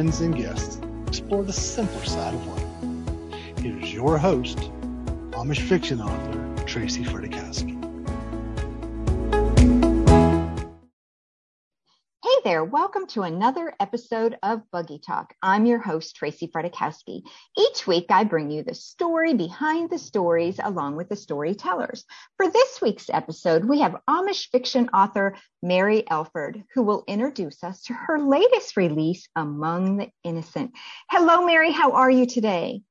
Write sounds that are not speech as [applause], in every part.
friends, and guests explore the simpler side of life. Here's your host, Amish fiction author Tracy Fredrychowski. There, welcome to another episode of Buggy Talk. I'm your host, Tracy Fredrychowski. Each week, I bring you the story behind the stories along with the storytellers. For this week's episode, we have Amish fiction author Mary Alford, who will introduce us to her latest release, Among the Innocent. Hello, Mary, how are you today?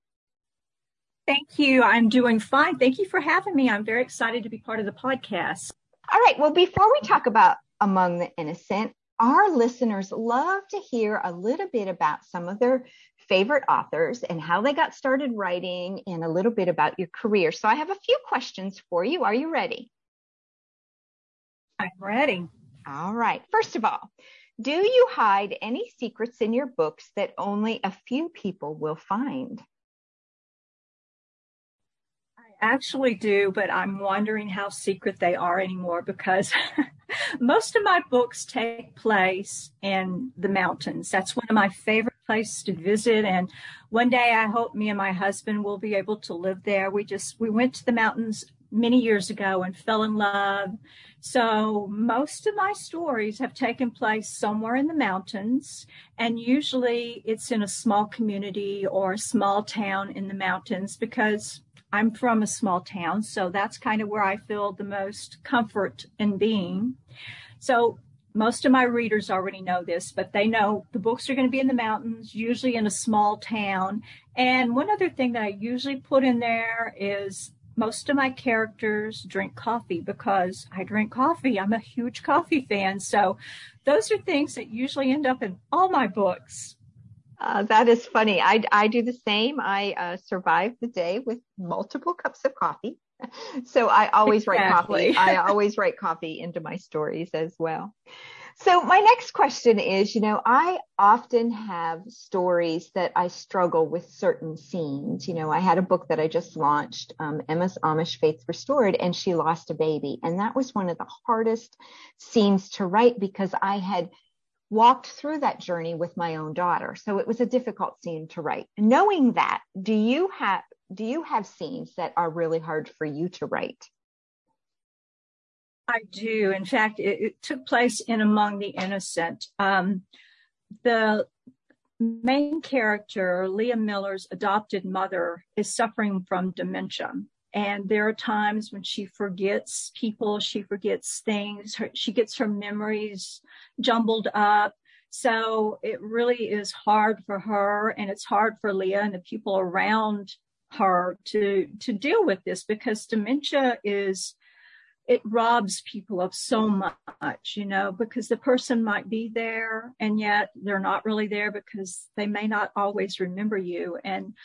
Thank you. I'm doing fine. Thank you for having me. I'm very excited to be part of the podcast. All right, well, before we talk about Among the Innocent, our listeners love to hear a little bit about some of their favorite authors and how they got started writing and a little bit about your career. So I have a few questions for you. Are you ready? I'm ready. All right. First of all, do you hide any secrets in your books that only a few people will find? I actually do, but I'm wondering how secret they are anymore because [laughs] most of my books take place in the mountains. That's one of my favorite places to visit. And one day I hope me and my husband will be able to live there. We just, we went to the mountains many years ago and fell in love. So most of my stories have taken place somewhere in the mountains and usually it's in a small community or a small town in the mountains because I'm from a small town, so that's kind of where I feel the most comfort in being. So most of my readers already know this, but they know the books are going to be in the mountains, usually in a small town. And one other thing that I usually put in there is most of my characters drink coffee because I drink coffee. I'm a huge coffee fan. So those are things that usually end up in all my books. Uh, that is funny. I, I do the same. I uh, survive the day with multiple cups of coffee. [laughs] So I always exactly. write coffee. I [laughs] always write coffee into my stories as well. So my next question is, you know, I often have stories that I struggle with certain scenes. You know, I had a book that I just launched, um, Emma's Amish Faith Restored, and she lost a baby. And that was one of the hardest scenes to write because I had walked through that journey with my own daughter. So it was a difficult scene to write. Knowing that, do you have do you have scenes that are really hard for you to write? I do. In fact, it, it took place in Among the Innocent. Um, the main character, Leah Miller's adopted mother, is suffering from dementia. And there are times when she forgets people, she forgets things, her, she gets her memories jumbled up. So it really is hard for her and it's hard for Leah and the people around her to, to deal with this because dementia is, it robs people of so much, you know, because the person might be there and yet they're not really there because they may not always remember you. And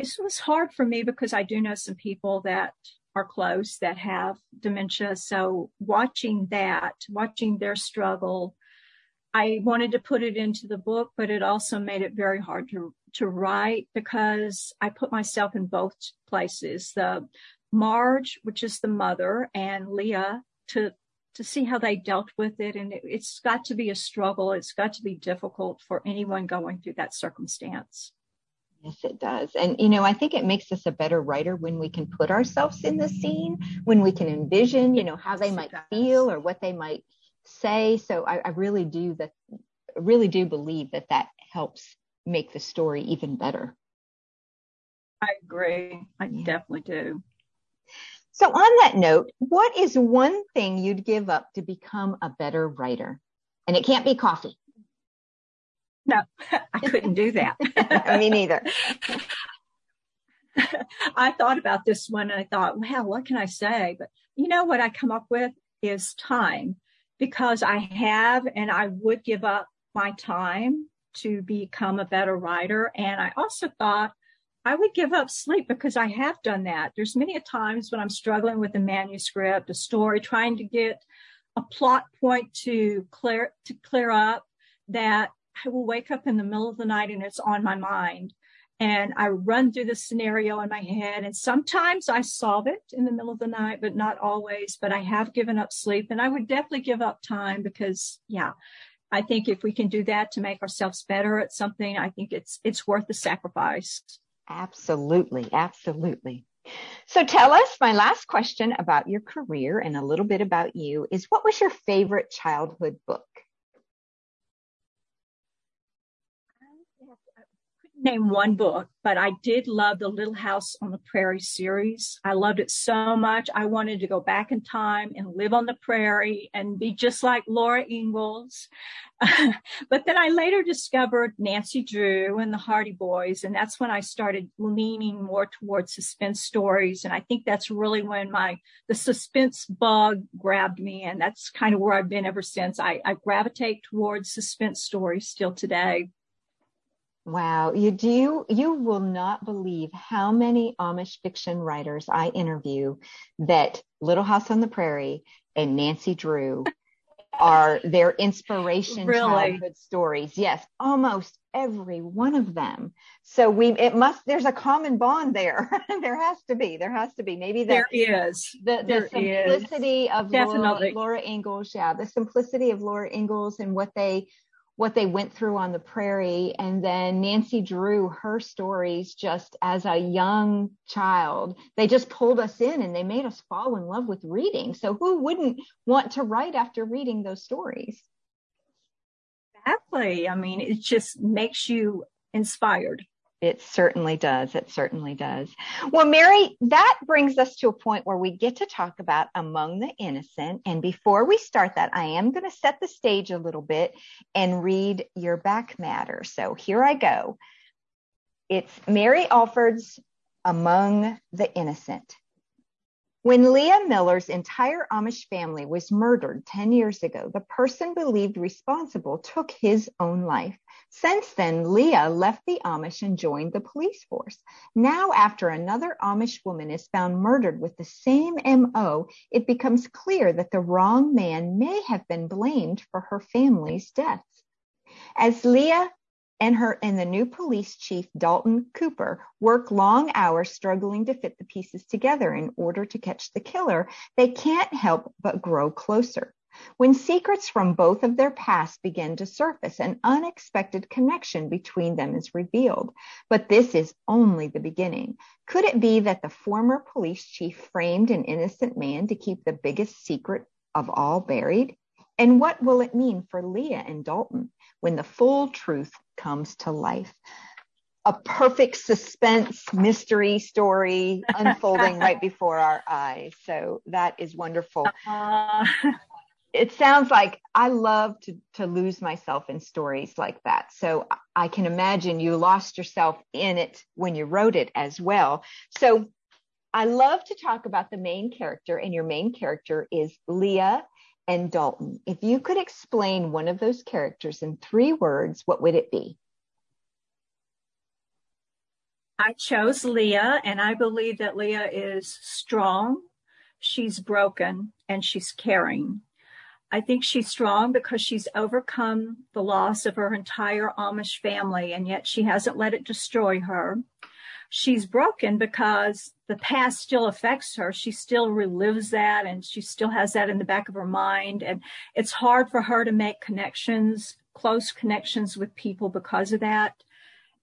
it was hard for me because I do know some people that are close that have dementia. So watching that, watching their struggle, I wanted to put it into the book, but it also made it very hard to, to write because I put myself in both places. The Marge, which is the mother, and Leah to to see how they dealt with it. And it, it's got to be a struggle. It's got to be difficult for anyone going through that circumstance. Yes, it does. And, you know, I think it makes us a better writer when we can put ourselves in the scene, when we can envision, you know, how they might feel or what they might say. So I, I really do that, really do believe that that helps make the story even better. I agree. I yeah. definitely do. So on that note, what is one thing you'd give up to become a better writer? And it can't be coffee. No, [laughs] I couldn't do that. [laughs] Me neither. [laughs] I thought about this one and I thought, well, what can I say? But you know what I come up with is time because I have and I would give up my time to become a better writer. And I also thought I would give up sleep because I have done that. There's many a times when I'm struggling with a manuscript, a story, trying to get a plot point to clear to clear up that I will wake up in the middle of the night and it's on my mind. And I run through the scenario in my head. And sometimes I solve it in the middle of the night, but not always. But I have given up sleep and I would definitely give up time because, yeah, I think if we can do that to make ourselves better at something, I think it's it's worth the sacrifice. Absolutely, absolutely. So tell us my last question about your career and a little bit about you is what was your favorite childhood book? Name one book, but I did love the Little House on the Prairie series. I loved it so much. I wanted to go back in time and live on the prairie and be just like Laura Ingalls. [laughs] but then I later discovered Nancy Drew and the Hardy Boys, and that's when I started leaning more towards suspense stories. And I think that's really when my the suspense bug grabbed me, and that's kind of where I've been ever since. I, I gravitate towards suspense stories still today. Wow, you do you will not believe how many Amish fiction writers I interview that Little House on the Prairie and Nancy Drew are their inspiration really? childhood stories. Yes, almost every one of them. So we it must there's a common bond there. [laughs] there has to be. There has to be. Maybe the, there is the, the simplicity is. of Laura, Laura Ingalls. Yeah, the simplicity of Laura Ingalls and what they what they went through on the prairie. And then Nancy Drew, her stories just as a young child, they just pulled us in and they made us fall in love with reading. So who wouldn't want to write after reading those stories? Exactly. I mean, it just makes you inspired. It certainly does. It certainly does. Well, Mary, that brings us to a point where we get to talk about Among the Innocent. And before we start that, I am going to set the stage a little bit and read your back matter. So here I go. It's Mary Alford's Among the Innocent. When Leah Miller's entire Amish family was murdered 10 years ago, the person believed responsible took his own life. Since then, Leah left the Amish and joined the police force. Now, after another Amish woman is found murdered with the same MO, it becomes clear that the wrong man may have been blamed for her family's deaths. As Leah and her and the new police chief Dalton Cooper work long hours struggling to fit the pieces together in order to catch the killer, they can't help but grow closer. When secrets from both of their past begin to surface, an unexpected connection between them is revealed. But this is only the beginning. Could it be that the former police chief framed an innocent man to keep the biggest secret of all buried? And what will it mean for Leah and Dalton when the full truth comes to life? A perfect suspense mystery story [laughs] unfolding right before our eyes. So that is wonderful. Uh, it sounds like I love to, to lose myself in stories like that. So I can imagine you lost yourself in it when you wrote it as well. So I love to talk about the main character, and your main character is Leah and Dalton. If you could explain one of those characters in three words, what would it be? I chose Leah, and I believe that Leah is strong, she's broken, and she's caring. I think she's strong because she's overcome the loss of her entire Amish family, and yet she hasn't let it destroy her she's broken because the past still affects her. She still relives that and she still has that in the back of her mind. And it's hard for her to make connections, close connections with people because of that.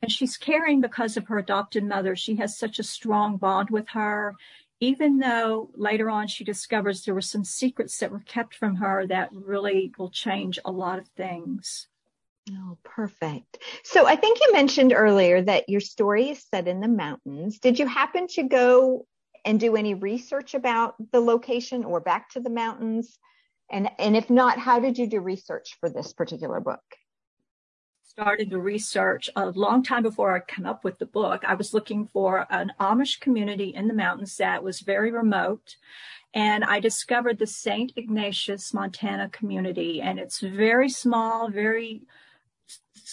And she's caring because of her adopted mother. She has such a strong bond with her. Even though later on she discovers there were some secrets that were kept from her that really will change a lot of things. Oh, perfect. So I think you mentioned earlier that your story is set in the mountains. Did you happen to go and do any research about the location or back to the mountains? And, and if not, how did you do research for this particular book? Started the research a long time before I came up with the book. I was looking for an Amish community in the mountains that was very remote and I discovered the St. Ignatius, Montana community, and it's very small, very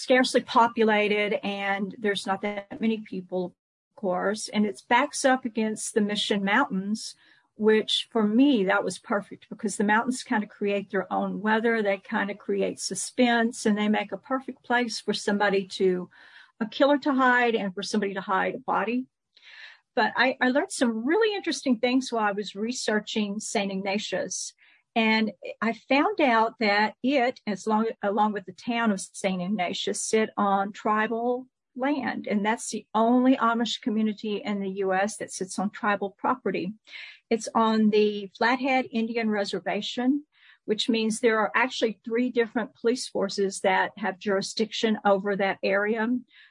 scarcely populated and there's not that many people, of course, and it backs up against the Mission Mountains, which for me, that was perfect because the mountains kind of create their own weather. They kind of create suspense and they make a perfect place for somebody to, a killer to hide and for somebody to hide a body. But I, I learned some really interesting things while I was researching St. Ignatius. And I found out that it, as long along with the town of St. Ignatius, sit on tribal land. And that's the only Amish community in the US that sits on tribal property. It's on the Flathead Indian Reservation, which means there are actually three different police forces that have jurisdiction over that area.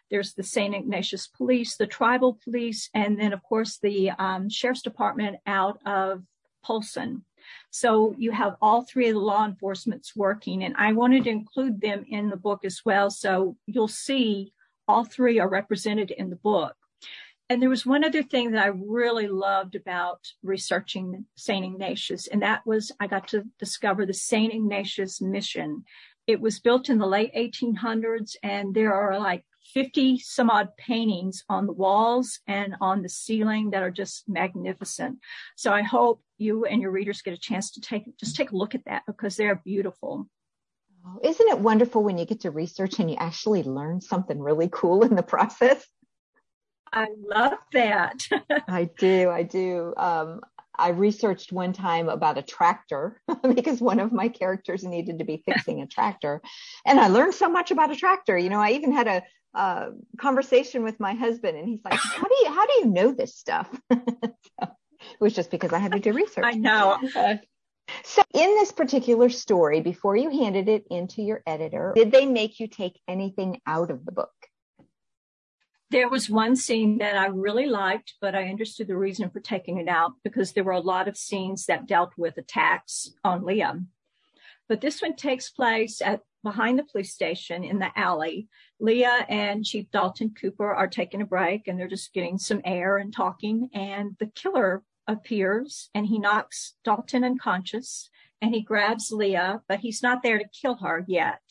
There's the St. Ignatius Police, the Tribal Police, and then, of course, the um, Sheriff's Department out of Polson. So you have all three of the law enforcements working, and I wanted to include them in the book as well. So you'll see all three are represented in the book. And there was one other thing that I really loved about researching St. Ignatius, and that was I got to discover the St. Ignatius mission. It was built in the late 1800s, and there are like 50 some odd paintings on the walls and on the ceiling that are just magnificent. So I hope you and your readers get a chance to take just take a look at that because they're beautiful. Oh, isn't it wonderful when you get to research and you actually learn something really cool in the process? I love that. [laughs] I do. I do. Um, I researched one time about a tractor [laughs] because one of my characters needed to be [laughs] fixing a tractor. And I learned so much about a tractor. You know, I even had a, a conversation with my husband and he's like, how do you, how do you know this stuff? [laughs] so it was just because I had to do research. I know. So in this particular story, before you handed it into your editor, did they make you take anything out of the book? There was one scene that I really liked, but I understood the reason for taking it out because there were a lot of scenes that dealt with attacks on Leah. But this one takes place at behind the police station in the alley. Leah and Chief Dalton Cooper are taking a break and they're just getting some air and talking. And the killer appears and he knocks Dalton unconscious and he grabs Leah, but he's not there to kill her yet.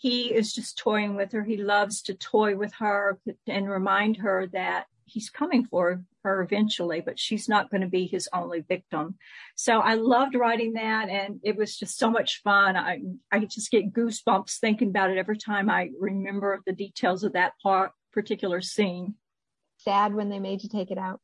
He is just toying with her. He loves to toy with her and remind her that he's coming for her eventually, but she's not going to be his only victim. So I loved writing that and it was just so much fun. I, I just get goosebumps thinking about it every time I remember the details of that part, particular scene. Sad when they made you take it out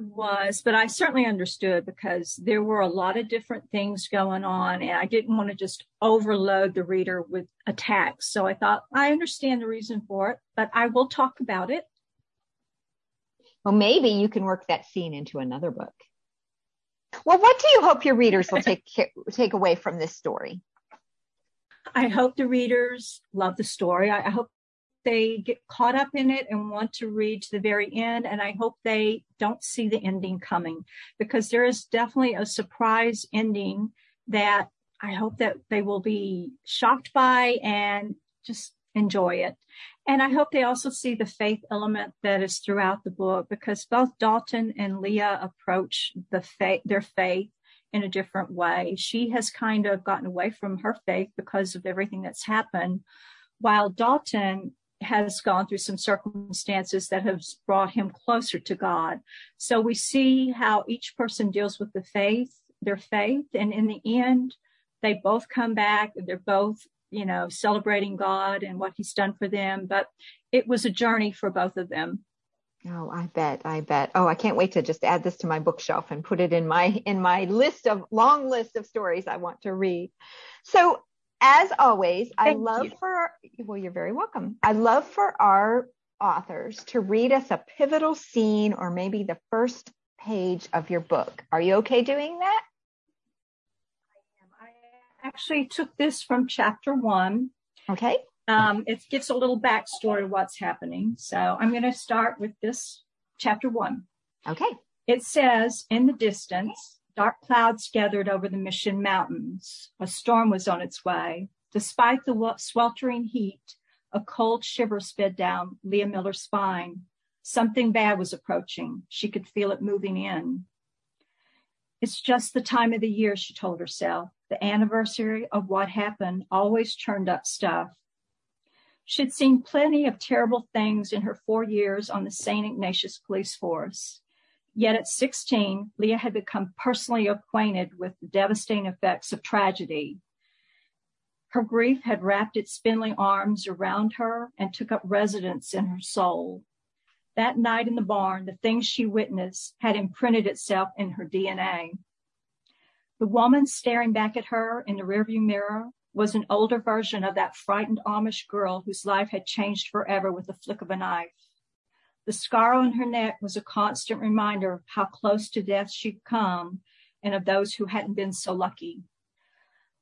was, but I certainly understood because there were a lot of different things going on and I didn't want to just overload the reader with attacks. So I thought, I understand the reason for it, but I will talk about it. Well, maybe you can work that scene into another book. Well, what do you hope your readers will take take away from this story? I hope the readers love the story. I, hope they get caught up in it and want to read to the very end. And I hope they don't see the ending coming because there is definitely a surprise ending that I hope that they will be shocked by and just enjoy it. And I hope they also see the faith element that is throughout the book because both Dalton and Leah approach the faith, their faith in a different way. She has kind of gotten away from her faith because of everything that's happened, while Dalton has gone through some circumstances that have brought him closer to God. So we see how each person deals with the faith, their faith, and in the end, they both come back. They're both, you know, celebrating God and what He's done for them. But it was a journey for both of them. Oh, I bet, I bet. Oh, I can't wait to just add this to my bookshelf and put it in my in my list of long list of stories I want to read. So as always, Thank I love you. for, well, you're very welcome. I love for our authors to read us a pivotal scene or maybe the first page of your book. Are you okay doing that? I am. I actually took this from chapter one. Okay. Um, it gives a little backstory of what's happening. So I'm going to start with this chapter one. Okay. It says in the distance, Dark clouds gathered over the Mission Mountains. A storm was on its way. Despite the sweltering heat, a cold shiver sped down Leah Miller's spine. Something bad was approaching. She could feel it moving in. It's just the time of the year, she told herself. The anniversary of what happened always churned up stuff. She'd seen plenty of terrible things in her four years on the St. Ignatius police force. Yet at 16, Leah had become personally acquainted with the devastating effects of tragedy. Her grief had wrapped its spindly arms around her and took up residence in her soul. That night in the barn, the things she witnessed had imprinted itself in her DNA. The woman staring back at her in the rearview mirror was an older version of that frightened Amish girl whose life had changed forever with the flick of a knife. The scar on her neck was a constant reminder of how close to death she'd come and of those who hadn't been so lucky.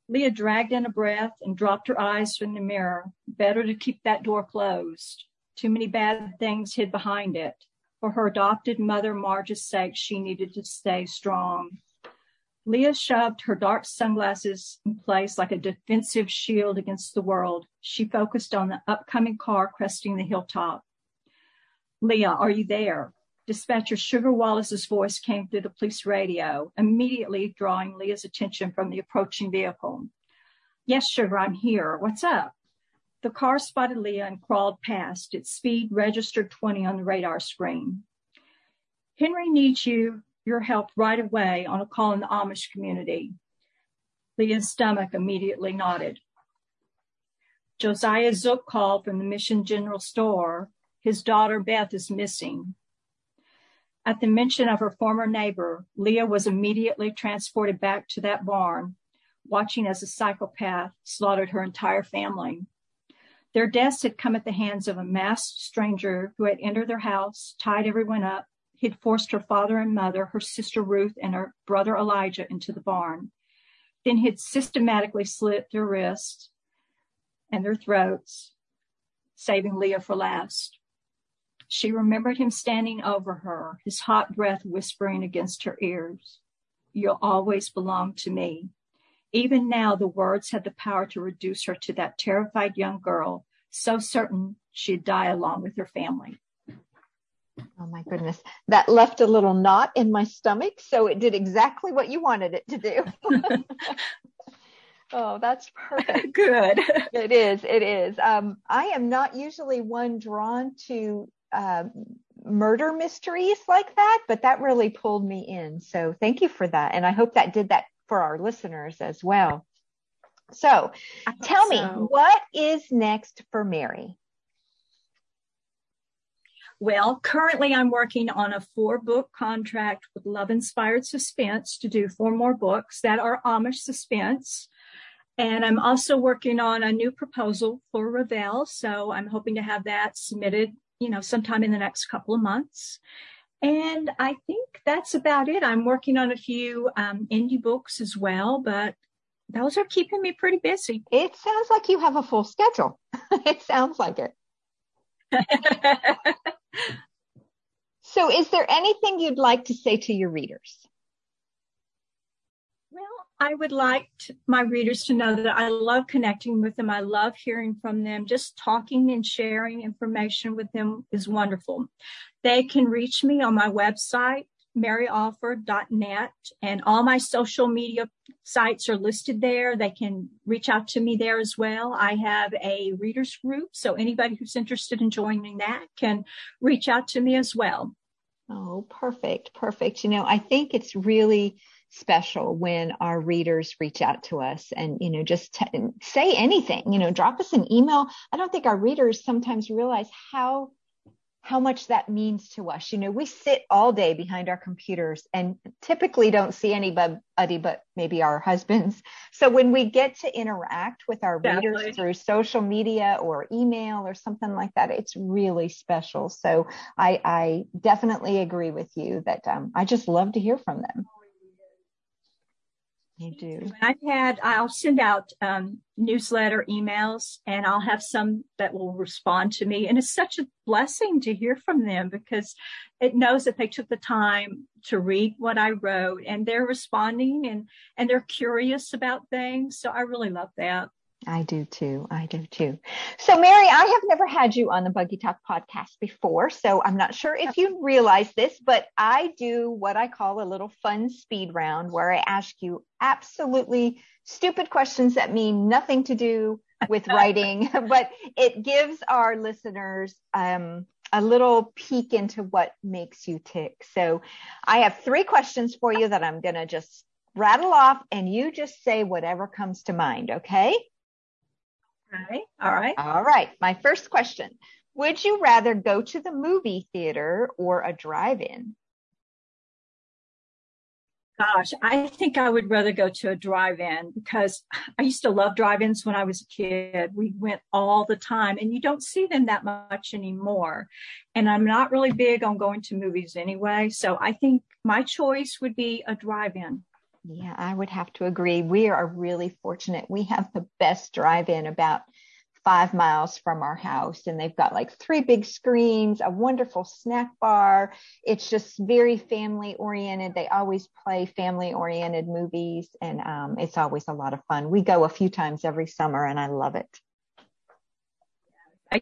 Leah dragged in a breath and dropped her eyes from the mirror. Better to keep that door closed. Too many bad things hid behind it. For her adopted mother Marge's sake, she needed to stay strong. Leah shoved her dark sunglasses in place like a defensive shield against the world. She focused on the upcoming car cresting the hilltop. Leah, are you there? Dispatcher Sugar Wallace's voice came through the police radio, immediately drawing Leah's attention from the approaching vehicle. Yes, Sugar, I'm here. What's up? The car spotted Leah and crawled past. Its speed registered 20 on the radar screen. Henry needs you, your help right away on a call in the Amish community. Leah's stomach immediately nodded. Josiah Zook called from the Mission General Store. His daughter Beth is missing. At the mention of her former neighbor, Leah was immediately transported back to that barn, watching as a psychopath slaughtered her entire family. Their deaths had come at the hands of a masked stranger who had entered their house, tied everyone up, he'd forced her father and mother, her sister Ruth, and her brother Elijah into the barn. Then he'd systematically slit their wrists and their throats, saving Leah for last. She remembered him standing over her, his hot breath whispering against her ears. You'll always belong to me. Even now, the words had the power to reduce her to that terrified young girl, so certain she'd die along with her family. Oh my goodness. That left a little knot in my stomach. So it did exactly what you wanted it to do. [laughs] oh, that's perfect. Good. It is. It is. Um, I am not usually one drawn to uh, murder mysteries like that, but that really pulled me in. So thank you for that. And I hope that did that for our listeners as well. So tell so. me, what is next for Mary? Well, currently I'm working on a four book contract with Love Inspired Suspense to do four more books that are Amish suspense. And I'm also working on a new proposal for Revell. So I'm hoping to have that submitted you know, sometime in the next couple of months. And I think that's about it. I'm working on a few um, indie books as well, but those are keeping me pretty busy. It sounds like you have a full schedule. [laughs] it sounds like it. [laughs] so, is there anything you'd like to say to your readers? I would like to, my readers to know that I love connecting with them. I love hearing from them. Just talking and sharing information with them is wonderful. They can reach me on my website, maryalford.net, and all my social media sites are listed there. They can reach out to me there as well. I have a readers group, so anybody who's interested in joining that can reach out to me as well. Oh, perfect. Perfect. You know, I think it's really special when our readers reach out to us and you know just t- say anything you know drop us an email. I don't think our readers sometimes realize how how much that means to us. You know we sit all day behind our computers and typically don't see anybody but maybe our husbands. So when we get to interact with our Definitely. readers through social media or email or something like that it's really special. So i i definitely agree with you that um, i just love to hear from them you do. I've had, I'll send out um, newsletter emails and I'll have some that will respond to me. And it's such a blessing to hear from them because it knows that they took the time to read what I wrote and they're responding and, and they're curious about things. So I really love that. I do too. I do too. So, Mary, I have never had you on the Buggy Talk podcast before, so I'm not sure if you realize this, but I do what I call a little fun speed round where I ask you absolutely stupid questions that mean nothing to do with writing, [laughs] but it gives our listeners um, a little peek into what makes you tick. So, I have three questions for you that I'm going to just rattle off, and you just say whatever comes to mind, okay? Okay. All right. All right. My first question Would you rather go to the movie theater or a drive in? Gosh, I think I would rather go to a drive-in because I used to love drive-ins when I was a kid. We went all the time and you don't see them that much anymore. And I'm not really big on going to movies anyway. So I think my choice would be a drive-in. Yeah, I would have to agree. We are really fortunate. We have the best drive-in about five miles from our house and they've got like three big screens, a wonderful snack bar. It's just very family oriented. They always play family oriented movies and um, it's always a lot of fun. We go a few times every summer and I love it. I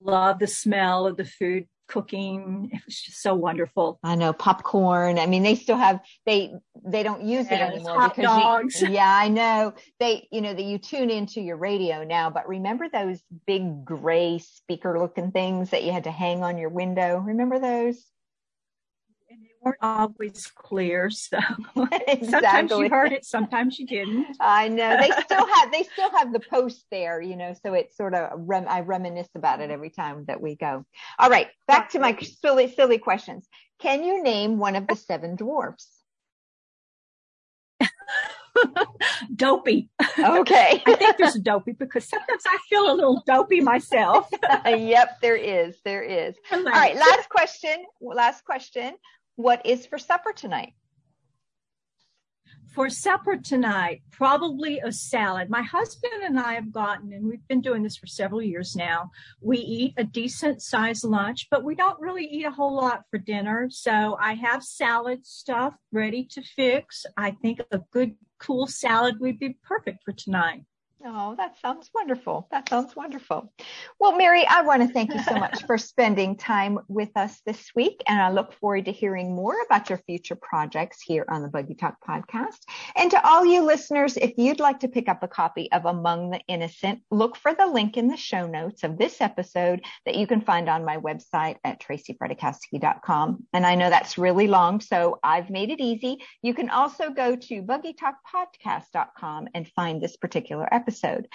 love the smell of the food cooking. It was just so wonderful. I know popcorn. I mean, they still have they they don't use it anymore hot because dogs. You, [laughs] yeah, I know they you know that you tune into your radio now. But remember those big gray speaker looking things that you had to hang on your window? Remember those? Weren't always clear. So [laughs] exactly. sometimes you heard it, sometimes you didn't. I know they [laughs] still have they still have the post there, you know. So it's sort of rem- I reminisce about it every time that we go. All right, back to my silly silly questions. Can you name one of the seven dwarfs? [laughs] dopey. Okay. I think there's a dopey because sometimes I feel a little dopey myself. yep, there is. There is. All right, last question. Last question. What is for supper tonight? For supper tonight, probably a salad. My husband and I have gotten, and we've been doing this for several years now. We eat a decent sized lunch, but we don't really eat a whole lot for dinner. So I have salad stuff ready to fix. I think a good cool salad would be perfect for tonight. Oh, that sounds wonderful. That sounds wonderful. Well, Mary, I want to thank you so much for [laughs] spending time with us this week. And I look forward to hearing more about your future projects here on the Buggy Talk podcast. And to all you listeners, if you'd like to pick up a copy of Among the Innocent, look for the link in the show notes of this episode that you can find on my website at tracyfredrychowski.com. And I know that's really long, so I've made it easy. You can also go to buggytalkpodcast.com and find this particular episode episode.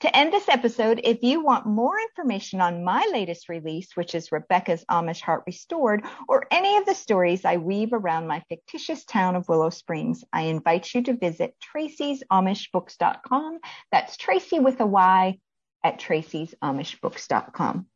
To end this episode, if you want more information on my latest release, which is Rebecca's Amish Heart Restored, or any of the stories I weave around my fictitious town of Willow Springs, I invite you to visit tracy'samishbooks.com. That's Tracy with a Y at tracy'samishbooks.com.